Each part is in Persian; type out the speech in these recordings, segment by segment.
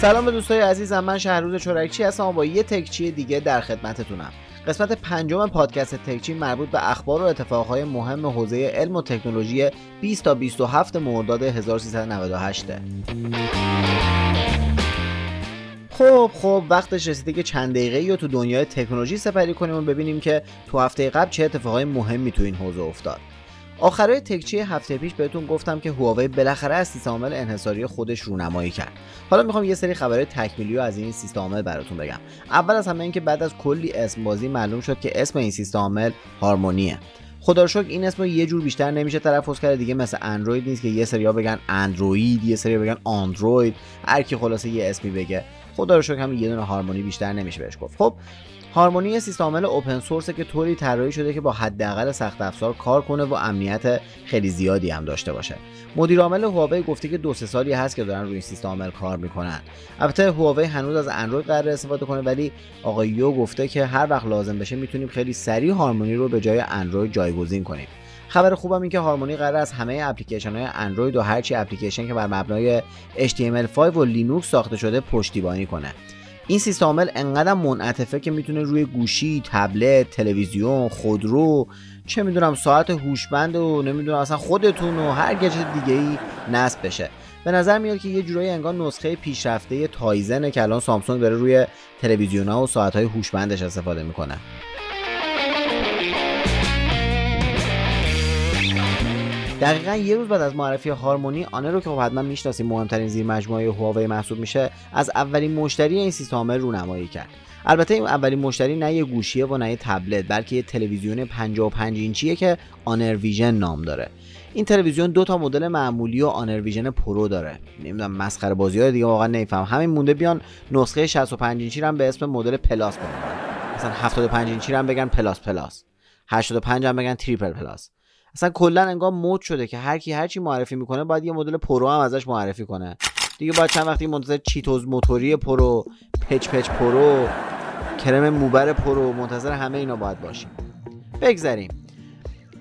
سلام به دوستای عزیزم من شهروز چورکچی هستم با یه تکچی دیگه در خدمتتونم. قسمت پنجم پادکست تکچی مربوط به اخبار و اتفاقهای مهم حوزه علم و تکنولوژی 20 تا 27 مرداد 1398 خب خب وقتش رسیده که چند دقیقه رو تو دنیای تکنولوژی سپری کنیم و ببینیم که تو هفته قبل چه اتفاقای مهمی تو این حوزه افتاد. آخرای تکچی هفته پیش بهتون گفتم که هواوی بالاخره از سیستم عامل انحصاری خودش رونمایی کرد. حالا می‌خوام یه سری خبرهای تکمیلی از این سیستم عامل براتون بگم. اول از همه اینکه بعد از کلی اسم بازی معلوم شد که اسم این سیستم عامل هارمونیه. خدا رو این اسم رو یه جور بیشتر نمیشه تلفظ کرد. دیگه مثل اندروید نیست که یه سریا بگن اندروید یه سری بگن آندروید. هر کی خلاصه یه اسمی بگه. خدا رو هم یه دونه هارمونی بیشتر نمیشه بهش گفت. خب هارمونی سیستم عامل اوپن سورس که طوری طراحی شده که با حداقل سخت افزار کار کنه و امنیت خیلی زیادی هم داشته باشه. مدیر عامل هواوی گفته که دو سه سالی هست که دارن روی این سیستم عامل کار می‌کنن. البته هواوی هنوز از اندروید قرار استفاده کنه ولی آقای یو گفته که هر وقت لازم بشه می‌تونیم خیلی سریع هارمونی رو به جای اندروید جایگزین کنیم. خبر خوبم این که هارمونی قرار از همه اپلیکیشن های اندروید و هرچی اپلیکیشن که بر مبنای HTML5 و لینوکس ساخته شده پشتیبانی کنه. این سیستم عامل انقدر منعطفه که می‌تونه روی گوشی، تبلت، تلویزیون، خودرو، چه می‌دونم ساعت هوشمند و نمی‌دونم اصلا خودتون و هر گجت دیگه ای نصب بشه. به نظر میاد که یه جورایی انگار نسخه پیشرفته تایزنه که الان سامسونگ داره روی تلویزیون ها و ساعت های هوشمندش استفاده می‌کنه. دقیقا یه روز بعد از معرفی هارمونی آنه رو که خب حتما می‌شناسیم مهمترین زیر مجموعه هواوی محسوب میشه از اولین مشتری این سیستم رونمایی کرد. البته این اولین مشتری نه یه گوشیه و نه یه تبلت بلکه یه تلویزیون 55 اینچیه که Honor Vision نام داره. این تلویزیون دو تا مدل معمولی و Honor Vision Pro داره. نمی‌دونم مسخره بازی های دیگه واقعا نمیفهم همین مونده بیان نسخه 65 اینچی رو به اسم مدل plus بنامن مثلا 75 اینچی رو بگن plus plus. 85 هم بگن triple plus. اصلا کلا انگار مود شده که هر کی هر چی معرفی می‌کنه باید یه مدل pro هم ازش معرفی کنه. دیگه باید چند وقتی منتظر چیتوز موتوری پرو پچ پچ پرو کرم موبر پرو منتظر همه اینا باید باشیم. بگذریم.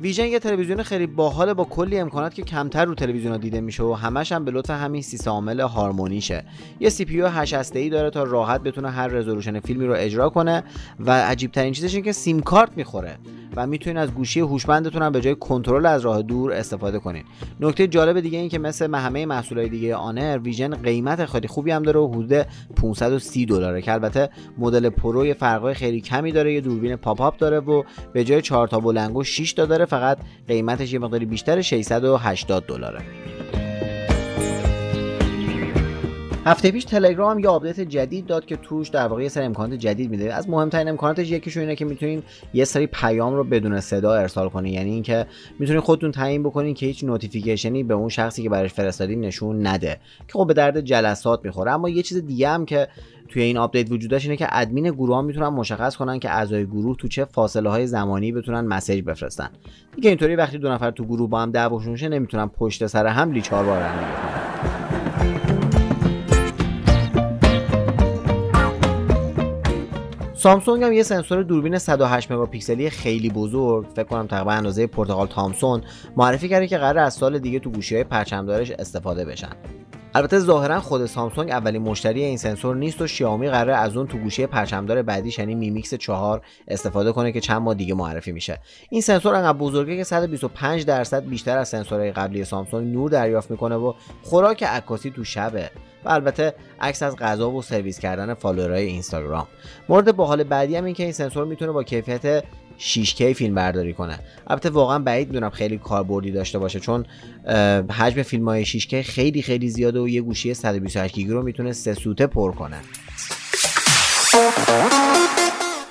ویژن یه تلویزیون خیلی باحال با کلی امکانات که کمتر رو تلویزیون دیده میشه و همش هم به لطف همین سیستم عامل هارمونیشه. یه سی پی 8 ای داره تا راحت بتونه هر رزولوشن فیلمی رو اجرا کنه و عجیب ترین چیزش اینه که سیم کارت می‌خوره و می‌تونین از گوشی هوشمندتون هم به جای کنترل از راه دور استفاده کنین. نکته جالب دیگه این که مثل همه محصولات دیگه Honor Vision قیمت خیلی خوبی هم داره و حدود 530 دلاره که البته مدل pro یه فرقای خیلی کمی داره. یه دوربین pop-up داره و به جای 4 تا بلندگو 6 تا داره فقط قیمتش یه مقداری بیشتر 680 دلاره. هفته پیش تلگرام یه update جدید داد که توش در واقع یه سری امکانات جدید میده. از مهمترین امکاناتش یکیشون اینه که می‌تونین یه سری پیام رو بدون صدا ارسال کنین. یعنی اینکه می‌تونین خودتون تعیین بکنین که هیچ notification ی به اون شخصی که براش فرستادین نشون نده. که خب به درد جلسات می‌خوره. اما یه چیز دیگه هم که توی این update وجود داشت اینه که ادمین گروه ها می‌تونن مشخص کنن که اعضای گروه تو چه فاصله های زمانی بتونن message بفرستن. دیگه اینطوری وقتی دو نفر تو گروه با هم دعواشون شه نمی‌تونن پشت سر هم لیچار بار سامسونگ هم یه سنسور دوربین 108 مگاپیکسلی خیلی بزرگ. فکر کنم تقریبا اندازه پرتقال تامسون. معرفی کرده که قراره از سال دیگه تو گوشی های پرچمدارش استفاده بشن. البته ظاهرا خود سامسونگ اولین مشتری این سنسور نیست و شیائومی قراره از اون تو گوشی پرچمدار بعدیش یعنی Mi Mix 4 استفاده کنه که چند ماه دیگه معرفی میشه. این سنسور انقدر بزرگه که 125 درصد بیشتر از سنسورهای قبلی سامسونگ نور دریافت می‌کنه و خوراک عکاسی تو شبه و البته عکس از غذا و سرویس کردن follower های اینستاگرام. مورد باحال بعدی هم این که این سنسور می‌تونه با کیفیت 6K فیلم برداری کنه. البته واقعا بعید می‌دونم خیلی کاربردی داشته باشه چون حجم فیلم های 6K خیلی خیلی زیاده و یه گوشی 128 گیگا رو می‌تونه سه سوته پر کنه.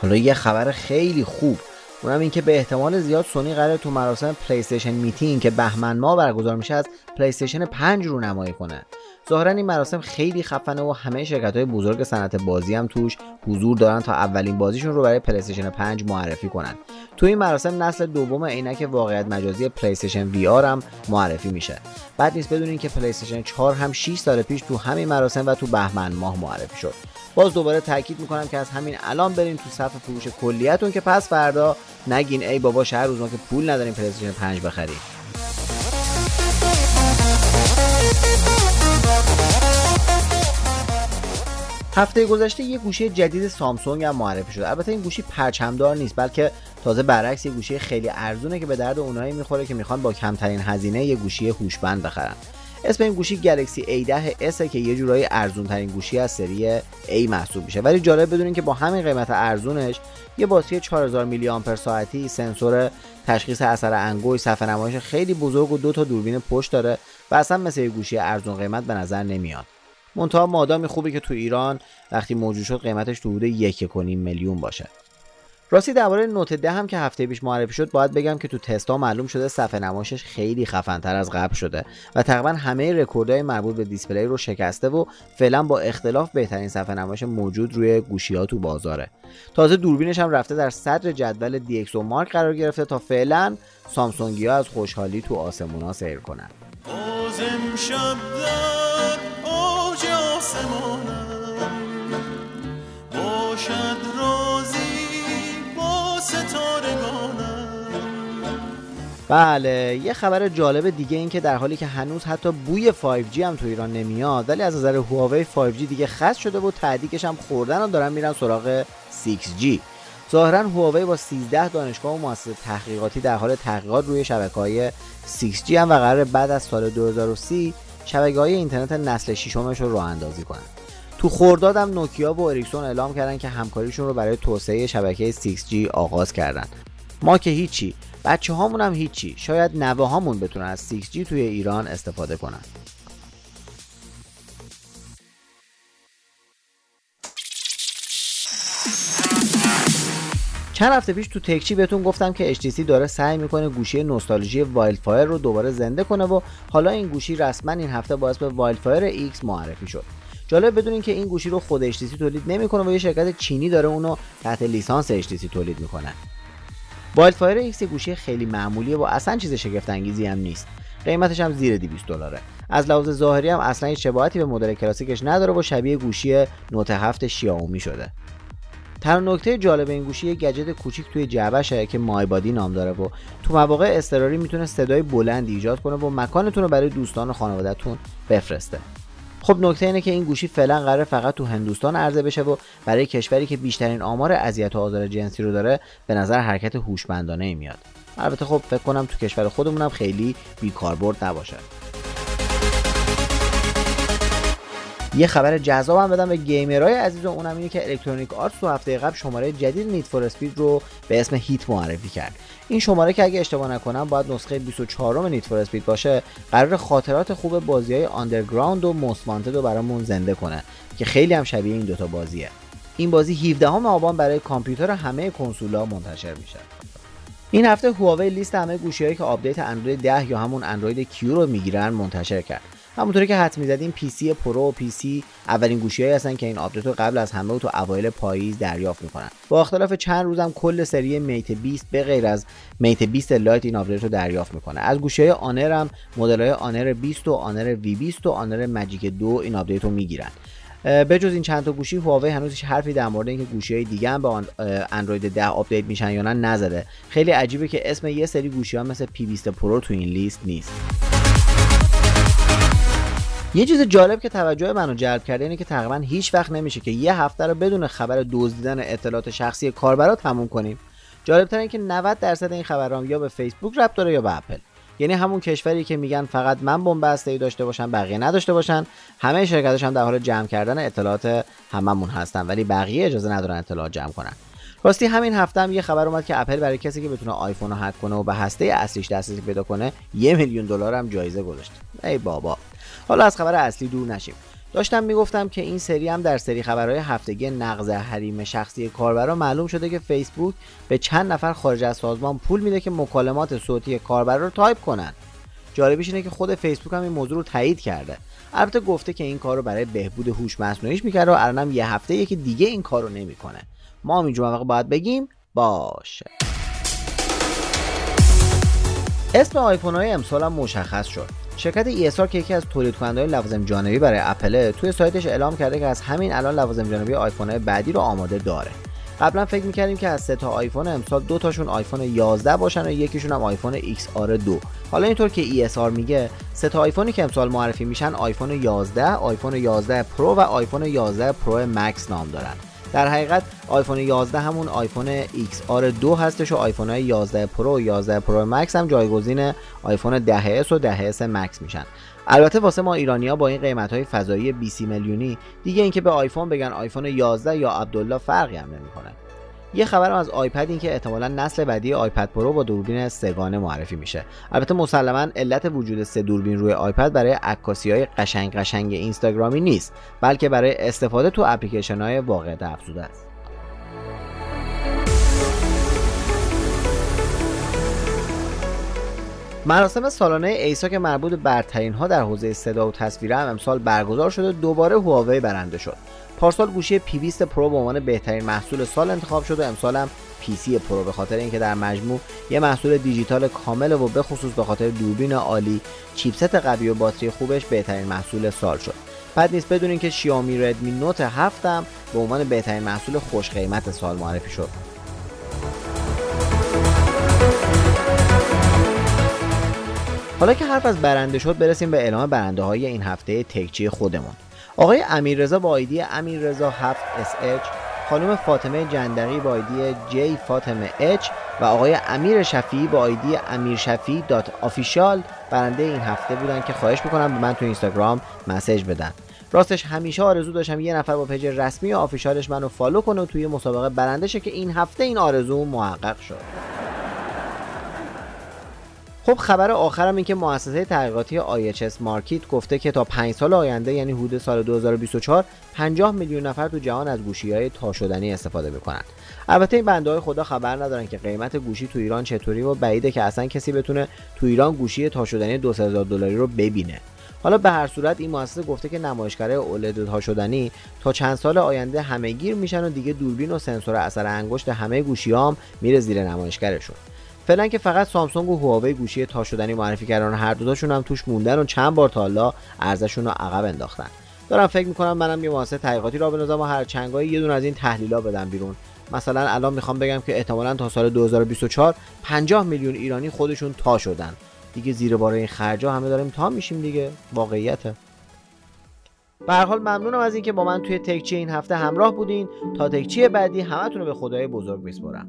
حالا یه خبر خیلی خوب. اونم اینکه به احتمال زیاد سونی قراره تو مراسم PlayStation Meeting که بهمن ماه برگزار میشه از پلی استیشن 5 رو نمایی کنه. ظاهرا این مراسم خیلی خفنه و همه شرکت های بزرگ صنعت بازی هم توش حضور دارن تا اولین بازیشون رو برای پلیستشن 5 معرفی کنن. تو این مراسم نسل دوم عینک واقعیت مجازی پلیستشن وی آر هم معرفی میشه. بعد نیست بدونین که پلیستشن 4 هم 6 سال پیش تو همین مراسم و تو بهمن ماه معرفی شد. باز دوباره تاکید می‌کنم که از همین الان برین تو صف فروش کلیتون که پس فردا نگین ای بابا هر روز ما که پول نداریم پلیستشن 5 بخریم هفته گذشته یه گوشی جدید سامسونگ هم معرفی شده البته این گوشی پرچمدار نیست بلکه تازه برعکس یه گوشی خیلی ارزونه که به درد اونایی می‌خوره که می‌خوان با کمترین هزینه یه گوشی هوشمند بخرن. اسم این گوشی گلکسی A10 S که یه جورایی ارزون ترین گوشی از سری A محسوب میشه. ولی جالب بدونین که با همین قیمت ارزونش یه باتری 4000 میلی آمپر ساعتی سنسور تشخیص اثر انگشت صفحه نمایش خیلی بزرگ و دو تا دوربین پشت داره و اصلا مثل یه گوشی ارزون قیمت به نظر نمیاد. منتها مادامی خوبه که تو ایران وقتی موجود شد قیمتش تو حدود یک میلیون باشه. راستی درباره نوت ده هم که هفته پیش معرفی شد باید بگم که تو تستا معلوم شده صفحه نمایشش خیلی خفنتر از قبل شده و تقریبا همه رکوردهای مربوط به display رو شکسته و فعلا با اختلاف بهترین صفحه نمایش موجود روی گوشی ها تو بازاره. تازه دوربینش هم رفته در صدر جدول DxOMark قرار گرفته تا فعلا سامسونگی ها از خوشحالی تو آسمونا سیر کنن. بله یه خبر جالب دیگه این که در حالی که هنوز حتی بوی 5G هم تو ایران نمیاد ولی از نظر هواوی 5G دیگه خاص شده و تعدیقش هم خوردن و دارن میرن سراغ 6G ظاهرا هواوی با 13 دانشگاه و مؤسسه تحقیقاتی در حال تحقیقات روی شبکه های 6G هم و قرار بعد از سال 2030 شبکه های اینترنت نسل ششمش رو راه اندازی کنن. تو خورداد هم نوکیا و اریکسون اعلام کردن که همکاریشون رو برای توسعه شبکه 6G آغاز کردن. ما که هیچی بچه هامون هم هیچی. شاید نوه هامون بتونن از 6G توی ایران استفاده کنن. چند هفته پیش تو تکچی بهتون گفتم که HTC داره سعی می‌کنه گوشی نوستالژی Wildfire رو دوباره زنده کنه و حالا این گوشی رسما این هفته با اسم Wildfire X معرفی شد. جالب بدونین که این گوشی رو خود HTC تولید نمی‌کنه و یه شرکت چینی داره اونو تحت لیسانس HTC تولید می‌کنه. Wildfire X گوشی خیلی معمولیه و اصلا چیز شگفت انگیزی هم نیست. قیمتش هم زیر 200 دلاره. از لحاظ ظاهری هم اصلا هیچ شباهتی به مدل کلاسیکش نداره و شبیه گوشی نوت 7 شیائومی شده. تنها نکته جالب این گوشی یه گجت کوچیک توی جعبشه که مایبادی نام داره و تو مواقع اضطراری می‌تونه صدای بلند ایجاد کنه و مکانتون رو برای دوستان و خانوادهتون بفرسته. خب نکته اینه که این گوشی فعلا قرار فقط تو هندوستان عرضه بشه و برای کشوری که بیشترین آمار اذیت و آزار جنسی رو داره به نظر حرکت هوشمندانه ای میاد. البته خب فکر کنم تو کشور خودمونم خیلی بیکاربرد نباشه. یه خبر جذاب هم بدم به گیمرهای عزیز و اونم اینه که Electronic Arts تو هفته قبل شماره جدید Need for Speed رو به اسم Heat معرفی کرد. این شماره که اگه اشتباه نکنم باید نسخه 24 م Need for Speed باشه قراره خاطرات خوب بازی های Underground و Most رو برامون زنده کنه که خیلی هم شبیه این دوتا بازیه. این بازی 17 آبان برای کامپیوتر همه کنسولا منتشر میشه. این هفته هواوی لیست همه گوشیهایی که آپدیت اندروید 10 یا همون اندروید Q رو می‌گیرن منتشر کرد. همونطوری که حدس می‌زدیم P سی Pro و P سی اولین گوشیهایی هستن که این آپدیت رو قبل از همه تو اوایل پاییز دریافت می‌کنن. با اختلاف چند روزم کل سری Mate 20 به غیر از Mate 20 Lite این آپدیت رو دریافت می‌کنه. از گوشی های Honor هم مدل های Honor 20 و Honor V 20 و Honor Magic 2 این آپدیت رو می‌گیرن. به جز این چند تا گوشی هواوی هنوز هیچ حرفی در مورد اینکه گوشی های دیگه هم به اندروید 10 آپدیت میشن یا نه نزده. خیلی عجیبه که اسم یه سری گوشی ها مثل P 20 Pro تو این لیست نیست. یه چیز جالب که توجه منو جلب کرده اینه که تقریبا هیچ وقت نمیشه که یه هفته رو بدون خبر دزدیدن اطلاعات شخصی کاربرا تموم کنیم. جالب تر که 90 درصد این خبرام یا به فیسبوک ربط داره یا به اپل. یعنی همون کشوری که میگن فقط من بمب ای داشته باشم بقیه نداشته باشن. همه شرکتش هم در حال جمع کردن اطلاعات هممون هستن ولی بقیه اجازه ندارن اطلاعات جمع کنن. راستی همین هفته هم یه خبر اومد که اپل برای کسی که بتونه آیفون رو هک کنه و به هسته اصلیش دسترسی پیدا کنه یه میلیون دلار هم جایزه گذاشت. ای بابا. حالا از خبر اصلی دور نشیم. داشتم می‌گفتم که این سری هم در سری خبرهای هفتگی نقض حریم شخصی کاربرا معلوم شده که فیسبوک به چند نفر خارج از سازمان پول میده که مکالمات صوتی کاربرا رو تایپ کنن. جالبیش اینه که خود فیسبوک هم این موضوع رو تایید کرده. البته گفته که این کار رو برای بهبود هوش مصنوعیش می‌کرده و الانم یه هفته‌ایه که دیگه این کار رو نمی‌کنه. ما هم اینجا باید بگیم باشه. اسم آیفون های امسال هم مشخص شد. شرکت ESR که یکی از تولید کننده لوازم جانبی برای اپل توی سایتش اعلام کرده که از همین الان لوازم جانبی آیفون های بعدی رو آماده داره. قبلا فکر می‌کردیم که از سه تا آیفون امسال دو تاشون آیفون 11 باشن و یکیشون هم آیفون XR 2 حالا اینطور که ESR میگه سه تا آیفونی که امسال معرفی میشن آیفون 11 آیفون 11 Pro و آیفون 11 Pro Max نام دارن. در حقیقت آیفون 11 همون آیفون XR 2 هستش و آیفون های 11 Pro و 11 Pro Max هم جایگزین آیفون 10s و 10s Max میشن. البته واسه ما ایرانیا با این قیمت های فضایی 20 میلیونی دیگه اینکه به آیفون بگن آیفون 11 یا عبدالله فرقی هم نمی‌کنه. یه خبرم از آیپد این که احتمالا نسل بعدی آیپد Pro با دوربین سه‌گانه معرفی میشه. البته مسلما علت وجود سه دوربین روی آیپد برای عکاسی های قشنگ قشنگ اینستاگرامی نیست بلکه برای استفاده تو اپلیکیشن های واقعیت افزوده است. مراسم سالانه EISA که مربوط برترین ها در حوزه صدا و تصویر هم امسال برگزار شده دوباره هواوی برنده شد. پارسال گوشی P 20 Pro به عنوان بهترین محصول سال انتخاب شد و امسال هم P سی Pro به خاطر اینکه در مجموع یه محصول دیجیتال کامل و به خصوص به خاطر دوربین عالی chipset قوی و باتری خوبش بهترین محصول سال شد. بد نیست بدونین که شیائومی Redmi Note 7 هم به عنوان بهترین محصول خوش قیمت سال معرفی شد. حالا که حرف از برنده شد برسیم به اعلام برنده های این هفته تکچی خودمون. آقای امیررضا با ID امیررضا 7 SH خانم فاطمه جندقی با ID J فاطمه H و آقای امیر شفیعی با ID امیر شفیعی dot official برنده این هفته بودن که خواهش می‌کنم به من تو اینستاگرام message بدن. راستش همیشه آرزو داشتم یه نفر با page رسمی آفیشالش منو follow کنه و توی مسابقه برنده شه که این هفته این آرزو محقق شد. خب خبر آخرم این که مؤسسه تحقیقاتی IHS Markit گفته که تا 5 سال آینده یعنی حدود سال 2024 50 میلیون نفر تو جهان از گوشی های تا شدنی استفاده می‌کنن. البته این بنده های خدا خبر ندارن که قیمت گوشی تو ایران چطوری و بعیده که اصلا کسی بتونه تو ایران گوشی تا شدنی 2000 دلاری رو ببینه. حالا به هر صورت این مؤسسه گفته که نمایشگرهای اولد ها شدنی تا چند سال آینده همه گیر میشن و دیگه دوربین و سنسور اثر انگشت همه گوشی هم میره زیر نمایشگرشون. فعلا که فقط سامسونگ و هواوی گوشی تا شدنی معرفی کردن هر دوتاشون هم توش موندن و چند بار تا حالا ارزششون رو عقب انداختن. دارم فکر می‌کنم منم یه واسه تحقیقاتی را بندازم و هر چنگایی یه دونه از این تحلیلا بدم بیرون. مثلا الان می‌خوام بگم که احتمالا تا سال 2024 50 میلیون ایرانی خودشون تا شدن. دیگه زیر بار این خرجا همه داریم تا میشیم دیگه. واقعیته. به حال ممنونم از اینکه با من توی تکچی این هفته همراه بودین. تا تکچی بعدی همتون رو به خدای بزرگ بسپرم